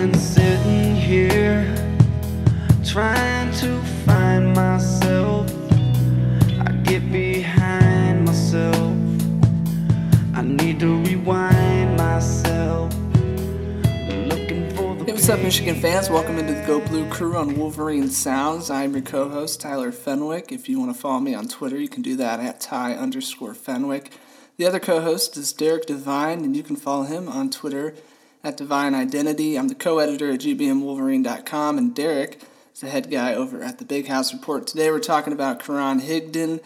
been sitting here trying to find myself. I get behind myself. I need to rewind myself. Looking for the Hey, what's up, Michigan fans? Welcome into the Go Blue crew on Wolverine Sounds. I'm your co-host, Tyler Fenwick. If you want to follow me on Twitter, you can do that at Ty underscore Fenwick. The other co-host is Derek Devine, and you can follow him on Twitter at Divine Identity. I'm the co-editor at gbmwolverine.com, and Derek is the head guy over at the Big House Report. Today we're talking about Karan Higdon,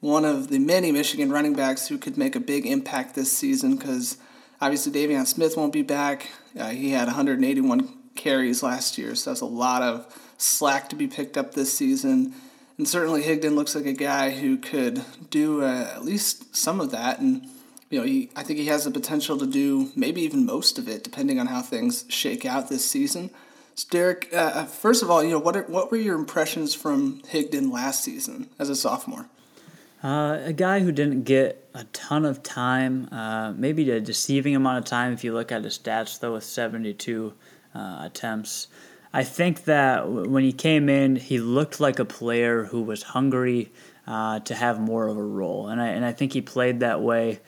one of the many Michigan running backs who could make a big impact this season because obviously De'Veon Smith won't be back. Uh, he had 181 carries last year, so that's a lot of slack to be picked up this season. And certainly Higdon looks like a guy who could do uh, at least some of that. And you know, he, I think he has the potential to do maybe even most of it, depending on how things shake out this season. So, Derek, uh, first of all, you know, what are, what were your impressions from Higdon last season as a sophomore? Uh, a guy who didn't get a ton of time, uh, maybe a deceiving amount of time if you look at his stats, though, with 72 uh, attempts. I think that when he came in, he looked like a player who was hungry uh, to have more of a role, and I and I think he played that way.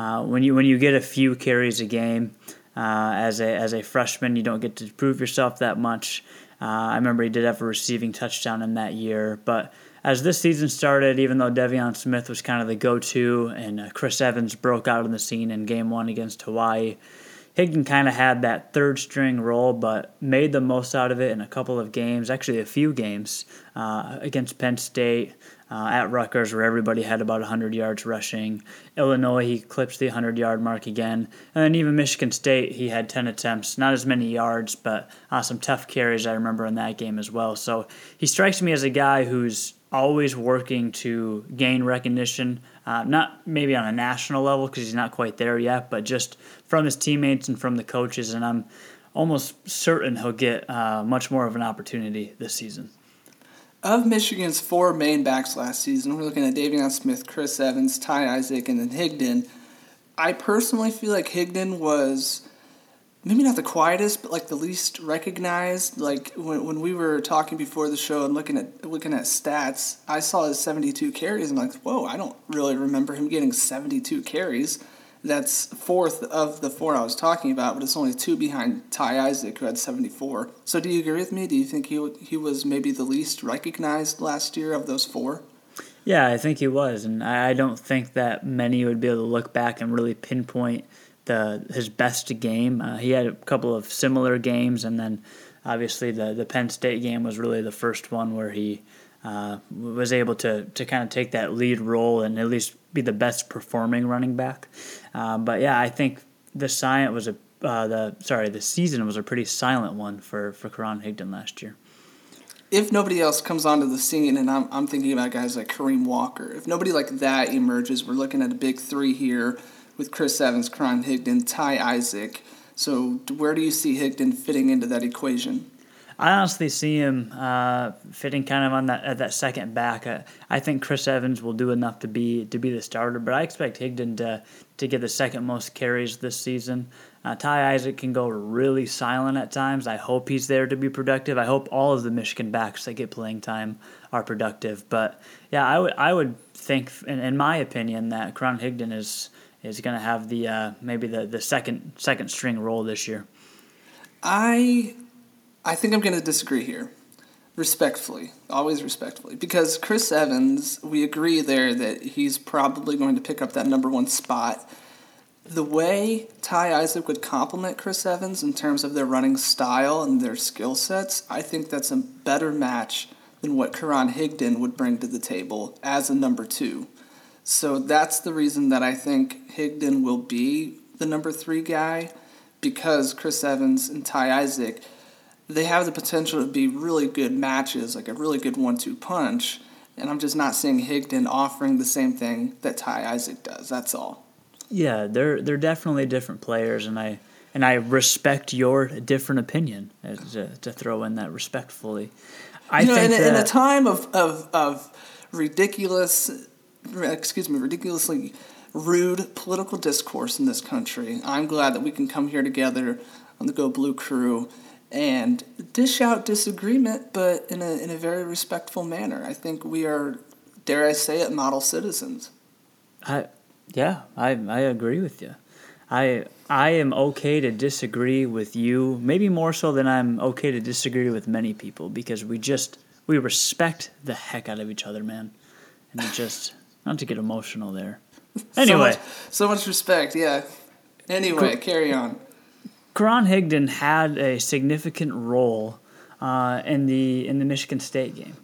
Uh, when you when you get a few carries a game uh, as a as a freshman, you don't get to prove yourself that much. Uh, I remember he did have a receiving touchdown in that year, but as this season started, even though De'Veon Smith was kind of the go-to and uh, Chris Evans broke out on the scene in Game One against Hawaii, Higdon kind of had that third string role, but made the most out of it in a couple of games, actually a few games uh, against Penn State, uh, at Rutgers, where everybody had about 100 yards rushing. Illinois, he clipped the 100 yard mark again. And then even Michigan State, he had 10 attempts, not as many yards, but uh, some tough carries I remember in that game as well. So he strikes me as a guy who's always working to gain recognition, uh, not maybe on a national level because he's not quite there yet, but just from his teammates and from the coaches. And I'm almost certain he'll get uh, much more of an opportunity this season. Of Michigan's four main backs last season, we're looking at De'Veon Smith, Chris Evans, Ty Isaac, and then Higdon. I personally feel like Higdon was maybe not the quietest, but like the least recognized. Like when, when we were talking before the show and looking at looking at stats, I saw his 72 carries and I'm like, whoa, I don't really remember him getting 72 carries. That's fourth of the four I was talking about, but it's only two behind Ty Isaac, who had 74. So do you agree with me? Do you think he, he was maybe the least recognized last year of those four? Yeah, I think he was, and I don't think that many would be able to look back and really pinpoint the his best game. Uh, he had a couple of similar games, and then obviously the the Penn State game was really the first one where he uh, was able to to kind of take that lead role and at least be the best performing running back. Uh, but yeah, I think the silent was a uh, the sorry the season was a pretty silent one for for Karan Higdon last year. If nobody else comes onto the scene, and I'm, I'm thinking about guys like Kareem Walker, if nobody like that emerges, we're looking at a big three here with Chris Evans, Karan Higdon, Ty Isaac. So where do you see Higdon fitting into that equation? I honestly see him uh, fitting kind of on that at that second back. Uh, I think Chris Evans will do enough to be to be the starter, but I expect Higdon to to get the second most carries this season. Uh, Ty Isaac can go really silent at times. I hope he's there to be productive. I hope all of the Michigan backs that get playing time are productive. But yeah, I would I would think, in, in my opinion, that Karan Higdon is is going to have the uh, maybe the, the second second string role this year. I I think I'm going to disagree here. Respectfully, always respectfully. Because Chris Evans, we agree there that he's probably going to pick up that number one spot. The way Ty Isaac would complement Chris Evans in terms of their running style and their skill sets, I think that's a better match than what Karan Higdon would bring to the table as a number two. So that's the reason that I think Higdon will be the number three guy because Chris Evans and Ty Isaac – they have the potential to be really good matches, like a really good one-two punch. And I'm just not seeing Higdon offering the same thing that Ty Isaac does. That's all. Yeah, they're they're definitely different players, and I and I respect your different opinion. uh, To, to throw in that respectfully, I you know, think in, that, in a time of, of of ridiculous, excuse me, ridiculously rude political discourse in this country, I'm glad that we can come here together on the Go Blue crew and dish out disagreement, but in a, in a very respectful manner. I think we are, dare I say it, model citizens. I, yeah, I, I agree with you. I I am okay to disagree with you, maybe more so than I'm okay to disagree with many people because we just we respect the heck out of each other, man. And it just not to get emotional there. Anyway, so much, so much respect, yeah. Anyway, carry on. Karan Higdon had a significant role uh, in the in the Michigan State game.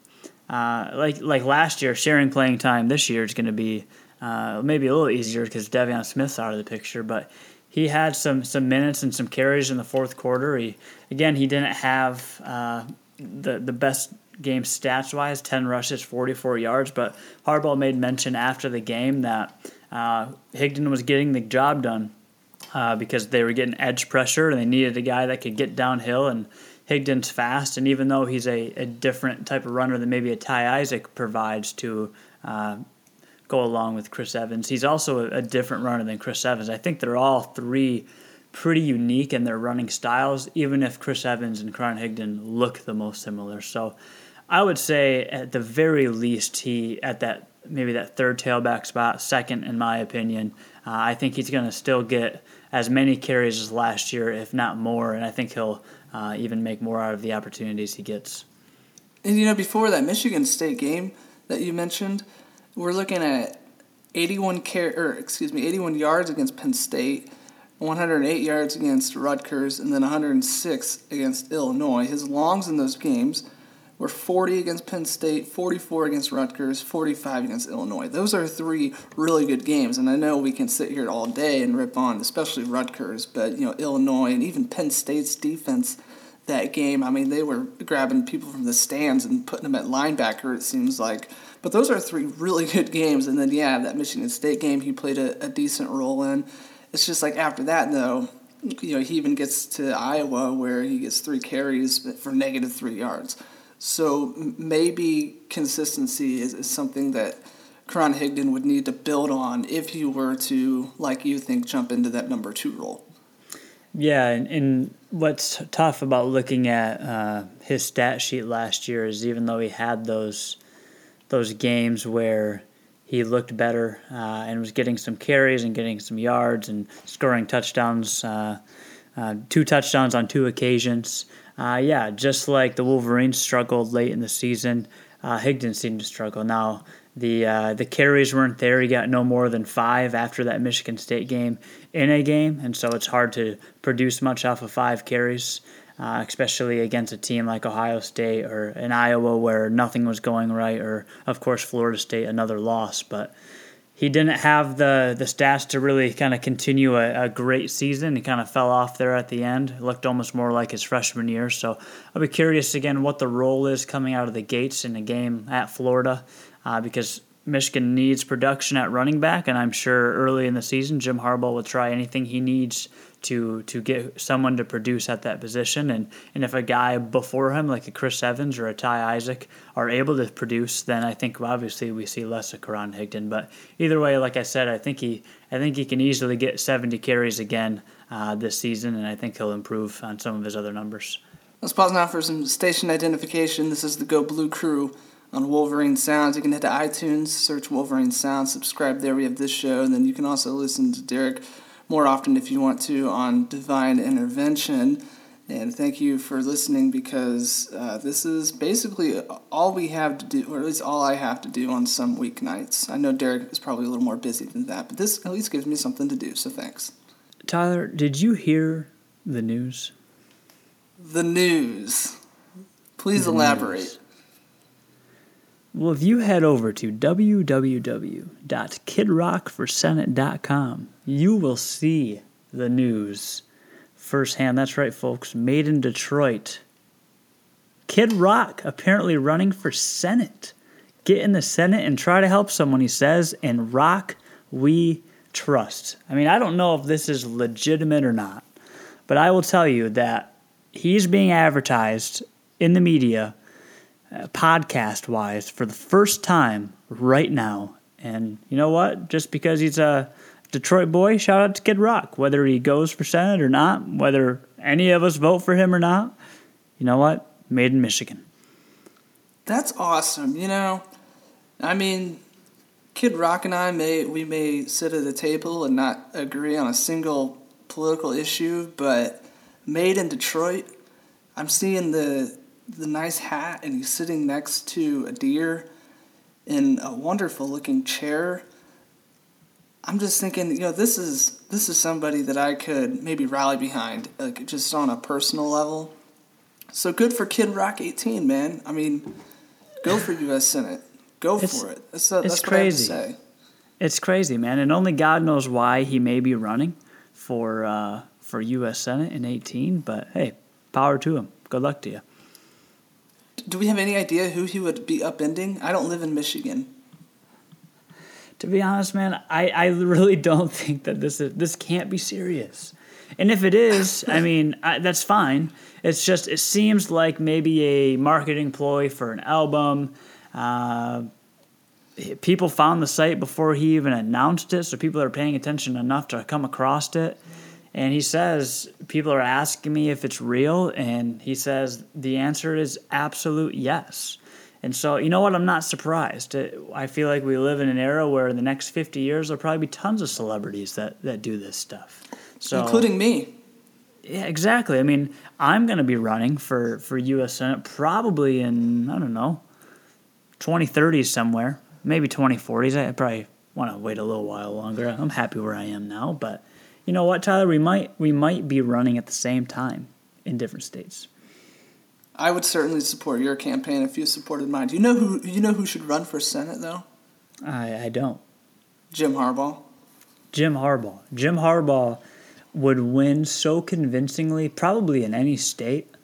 Uh, like like last year, sharing playing time this year is going to be uh, maybe a little easier because De'Veon Smith's out of the picture, but he had some some minutes and some carries in the fourth quarter. He again he didn't have uh, the the best game stats wise, ten rushes, forty four yards, but Harbaugh made mention after the game that uh, Higdon was getting the job done uh, because they were getting edge pressure and they needed a guy that could get downhill and. Higdon's fast, and even though he's a, a different type of runner than maybe a Ty Isaac provides to uh, go along with Chris Evans. He's also a, a different runner than Chris Evans. I think they're all three pretty unique in their running styles, even if Chris Evans and Karan Higdon look the most similar. So I would say at the very least he at that maybe that third tailback spot, second in my opinion. Uh, I think he's going to still get as many carries as last year, if not more, and I think he'll uh, even make more out of the opportunities he gets. And you know, before that Michigan State game that you mentioned, we're looking at 81 car- or excuse me, 81 yards against Penn State, 108 yards against Rutgers, and then 106 against Illinois. His longs in those games were 40 against Penn State, 44 against Rutgers, 45 against Illinois. Those are three really good games, and I know we can sit here all day and rip on, especially Rutgers, but you know Illinois and even Penn State's defense that game. I mean, they were grabbing people from the stands and putting them at linebacker. It seems like but those are three really good games. And then, yeah, that Michigan State game he played a, a decent role in. It's just like after that, though, you know, he even gets to Iowa where he gets three carries for negative three yards. So maybe consistency is, is something that Karan Higdon would need to build on if he were to, like you think, jump into that number two role. Yeah, and, and what's tough about looking at uh, his stat sheet last year is even though he had those those games where he looked better uh, and was getting some carries and getting some yards and scoring touchdowns, uh, uh, two touchdowns on two occasions. Uh, yeah, just like the Wolverines struggled late in the season, uh, Higdon seemed to struggle. Now the uh, the carries weren't there. He got no more than five after that Michigan State game in a game, and so it's hard to produce much off of five carries uh, especially against a team like Ohio State or in Iowa where nothing was going right, or of course Florida State, another loss. But he didn't have the the stats to really kind of continue a, a, great season. He kind of fell off there at the end. It looked almost more like his freshman year. So I'll be curious again what the role is coming out of the gates in a game at Florida, uh, because Michigan needs production at running back, and I'm sure early in the season Jim Harbaugh will try anything he needs to to get someone to produce at that position. And, and if a guy before him, like a Chris Evans or a Ty Isaac, are able to produce, then I think obviously we see less of Karan Higdon. But either way, like I said, I think he I think he can easily get 70 carries again uh, this season, and I think he'll improve on some of his other numbers. Let's pause now for some station identification. This is the Go Blue Crew on Wolverine Sounds. You can head to iTunes, search Wolverine Sounds, subscribe there. We have this show, and then you can also listen to Derek more often if you want to on divine intervention. And thank you for listening because uh, this is basically all we have to do, or at least all I have to do on some weeknights. I know Derek is probably a little more busy than that, but this at least gives me something to do, so thanks. Tyler, did you hear the news? The news. Please the elaborate. News. Well, if you head over to www.kidrockforsenate.com, you will see the news firsthand. That's right, folks. Made in Detroit. Kid Rock apparently running for Senate. Get in the Senate and try to help someone, he says. And Rock, we trust. I mean, I don't know if this is legitimate or not, but I will tell you that he's being advertised in the media podcast wise for the first time right now. And you know what? Just because he's a Detroit boy, shout out to Kid Rock. Whether he goes for Senate or not, whether any of us vote for him or not, you know what? Made in Michigan. That's awesome. You know, I mean, Kid Rock and I may we may sit at a table and not agree on a single political issue, but made in Detroit, I'm seeing the the nice hat and he's sitting next to a deer in a wonderful looking chair. I'm just thinking, you know, this is this is somebody that I could maybe rally behind, like just on a personal level. So good for Kid Rock 18, man. I mean, go for U.S. Senate. Go It's- for it. That's, uh, it's that's crazy. I have to say. It's crazy, man, and only God knows why he may be running for uh, for U.S. Senate in 18. But hey, power to him. Good luck to you. Do we have any idea who he would be upending? I don't live in Michigan. To be honest, man, I, I really don't think that this is this can't be serious. And if it is, I mean, I, that's fine. It's just it seems like maybe a marketing ploy for an album. Uh, people found the site before he even announced it, so people are paying attention enough to come across it. And he says people are asking me if it's real, and he says the answer is absolute yes. And so, you know what? I'm not surprised. I feel like we live in an era where in the next 50 years there'll probably be tons of celebrities that, that do this stuff. So, including me. yeah, exactly. I mean, I'm going to be running for, for U.S. Senate probably in, I don't know, 2030s somewhere, maybe 2040s. I probably want to wait a little while longer. I'm happy where I am now, but you know what, Tyler? We might we might be running at the same time in different states. I would certainly support your campaign if you supported mine. Do you know who you know who should run for Senate though? I, I don't. Jim Harbaugh. Jim Harbaugh. Jim Harbaugh would win so convincingly, probably in any state.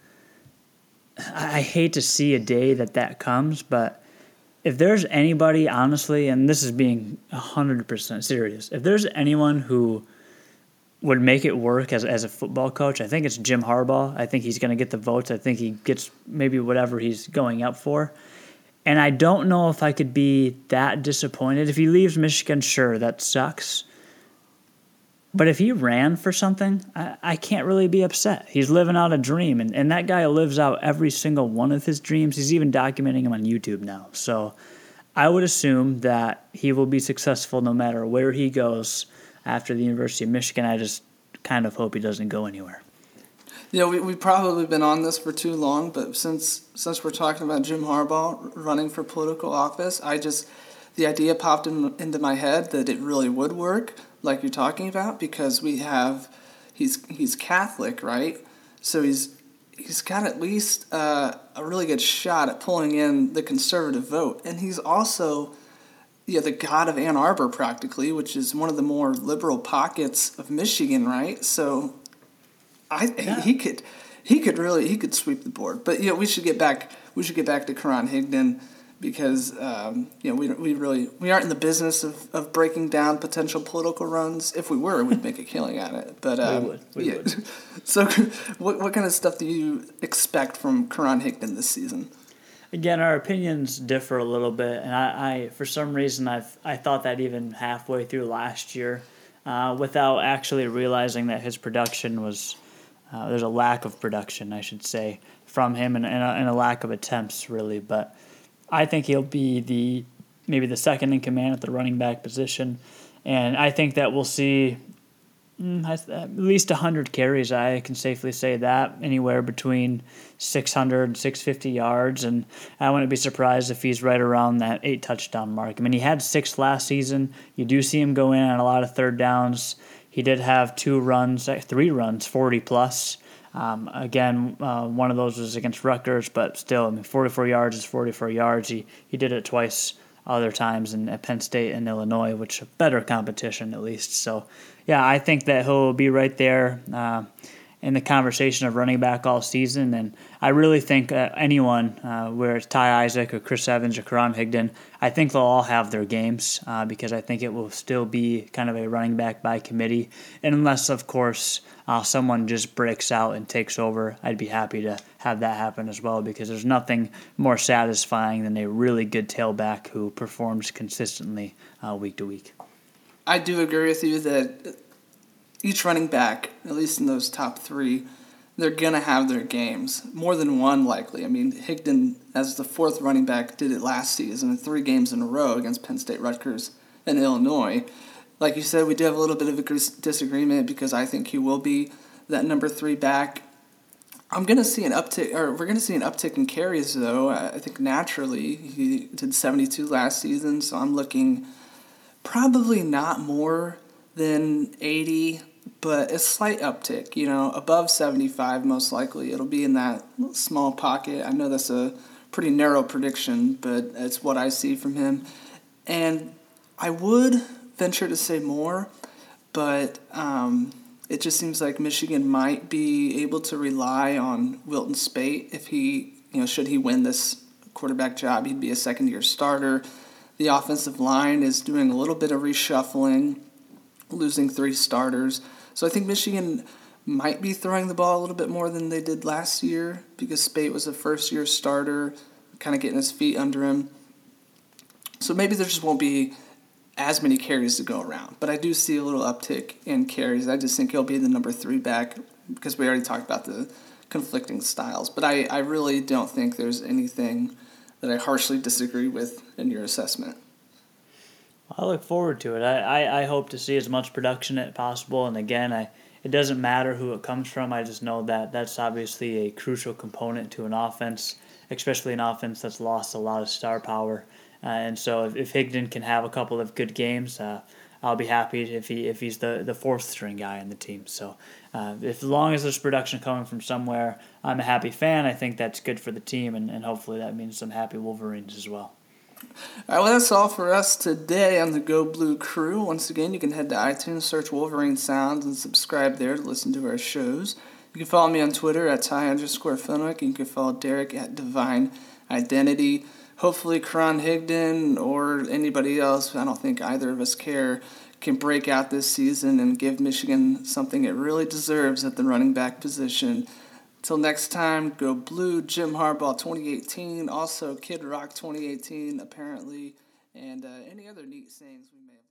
I I hate to see a day that that comes, but if there's anybody, honestly, and this is being 100% serious, if there's anyone who would make it work as, as a football coach, I think it's Jim Harbaugh. I think he's going to get the votes. I think he gets maybe whatever he's going up for. And I don't know if I could be that disappointed. If he leaves Michigan, sure, that sucks. But if he ran for something, I, I can't really be upset. He's living out a dream, and, and that guy lives out every single one of his dreams. He's even documenting them on YouTube now. So I would assume that he will be successful no matter where he goes after the University of Michigan. I just kind of hope he doesn't go anywhere. Know, we, we've probably been on this for too long, but since since we're talking about Jim Harbaugh running for political office, I just the idea popped in, into my head that it really would work, like you're talking about, because we have he's he's Catholic, right? So he's he's got at least uh, a really good shot at pulling in the conservative vote, and he's also yeah, the god of Ann Arbor, practically, which is one of the more liberal pockets of Michigan, right? So, I he could he could really he could sweep the board. But you know, we should get back we should get back to Karan Higdon because um, you know we we really we aren't in the business of, of breaking down potential political runs. If we were, we'd make a killing at it. But um, would, we yeah. would. So, what what kind of stuff do you expect from Karan Higdon this season? Again, our opinions differ a little bit, and I, I for some reason, I've I thought that even halfway through last year, uh, without actually realizing that his production was uh, there's a lack of production, I should say, from him, and, and, a, and a lack of attempts really. But I think he'll be the maybe the second in command at the running back position, and I think that we'll see at least 100 carries. I can safely say that anywhere between 600 and 650 yards, and I wouldn't be surprised if he's right around that eight touchdown mark. I mean, he had six last season. You do see him go in on a lot of third downs. He did have two runs, uh, three runs, 40 plus. Um, again, uh, one of those was against Rutgers, but still, I mean, 44 yards is 44 yards. He he did it twice other times in at Penn State and Illinois, which better competition at least. So, yeah, I think that he'll be right there uh, in the conversation of running back all season. And I really think uh, anyone, uh, where it's Ty Isaac or Chris Evans or Karan Higdon, I think they'll all have their games uh, because I think it will still be kind of a running back by committee, and unless of course uh, someone just breaks out and takes over, I'd be happy to have that happen as well because there's nothing more satisfying than a really good tailback who performs consistently uh, week to week. I do agree with you that each running back, at least in those top three, they're going to have their games. More than one, likely. I mean, Higdon, as the fourth running back, did it last season three games in a row against Penn State, Rutgers, and Illinois. Like you said, we do have a little bit of a disagreement because I think he will be that number three back. I'm gonna see an uptick, or we're gonna see an uptick in carries though. I think naturally he did 72 last season, so I'm looking probably not more than 80, but a slight uptick. You know, above 75 most likely. It'll be in that small pocket. I know that's a pretty narrow prediction, but it's what I see from him. And I would venture to say more, but um, it just seems like Michigan might be able to rely on Wilton Speight if he, you know, should he win this quarterback job, he'd be a second year starter. The offensive line is doing a little bit of reshuffling, losing three starters. So I think Michigan might be throwing the ball a little bit more than they did last year because Speight was a first year starter, kind of getting his feet under him. So maybe there just won't be as many carries to go around. But I do see a little uptick in carries. I just think he'll be the number three back because we already talked about the conflicting styles. But I, I really don't think there's anything that I harshly disagree with in your assessment. I look forward to it. I, I, I hope to see as much production as possible. And again, I it doesn't matter who it comes from. I just know that that's obviously a crucial component to an offense, especially an offense that's lost a lot of star power. Uh, and so if, if Higdon can have a couple of good games, uh, I'll be happy if he if he's the, the fourth string guy in the team. So uh, if as long as there's production coming from somewhere, I'm a happy fan. I think that's good for the team, and, and hopefully that means some happy Wolverines as well. All right, well, that's all for us today on the Go Blue crew. Once again, you can head to iTunes, search Wolverine Sounds, and subscribe there to listen to our shows. You can follow me on Twitter at Ty underscore Fenwick, and you can follow Derek at Divine Identity hopefully Karan Higdon or anybody else, I don't think either of us care, can break out this season and give Michigan something it really deserves at the running back position. Till next time, go blue, Jim Harbaugh 2018, also Kid Rock 2018, apparently, and uh, any other neat sayings we may.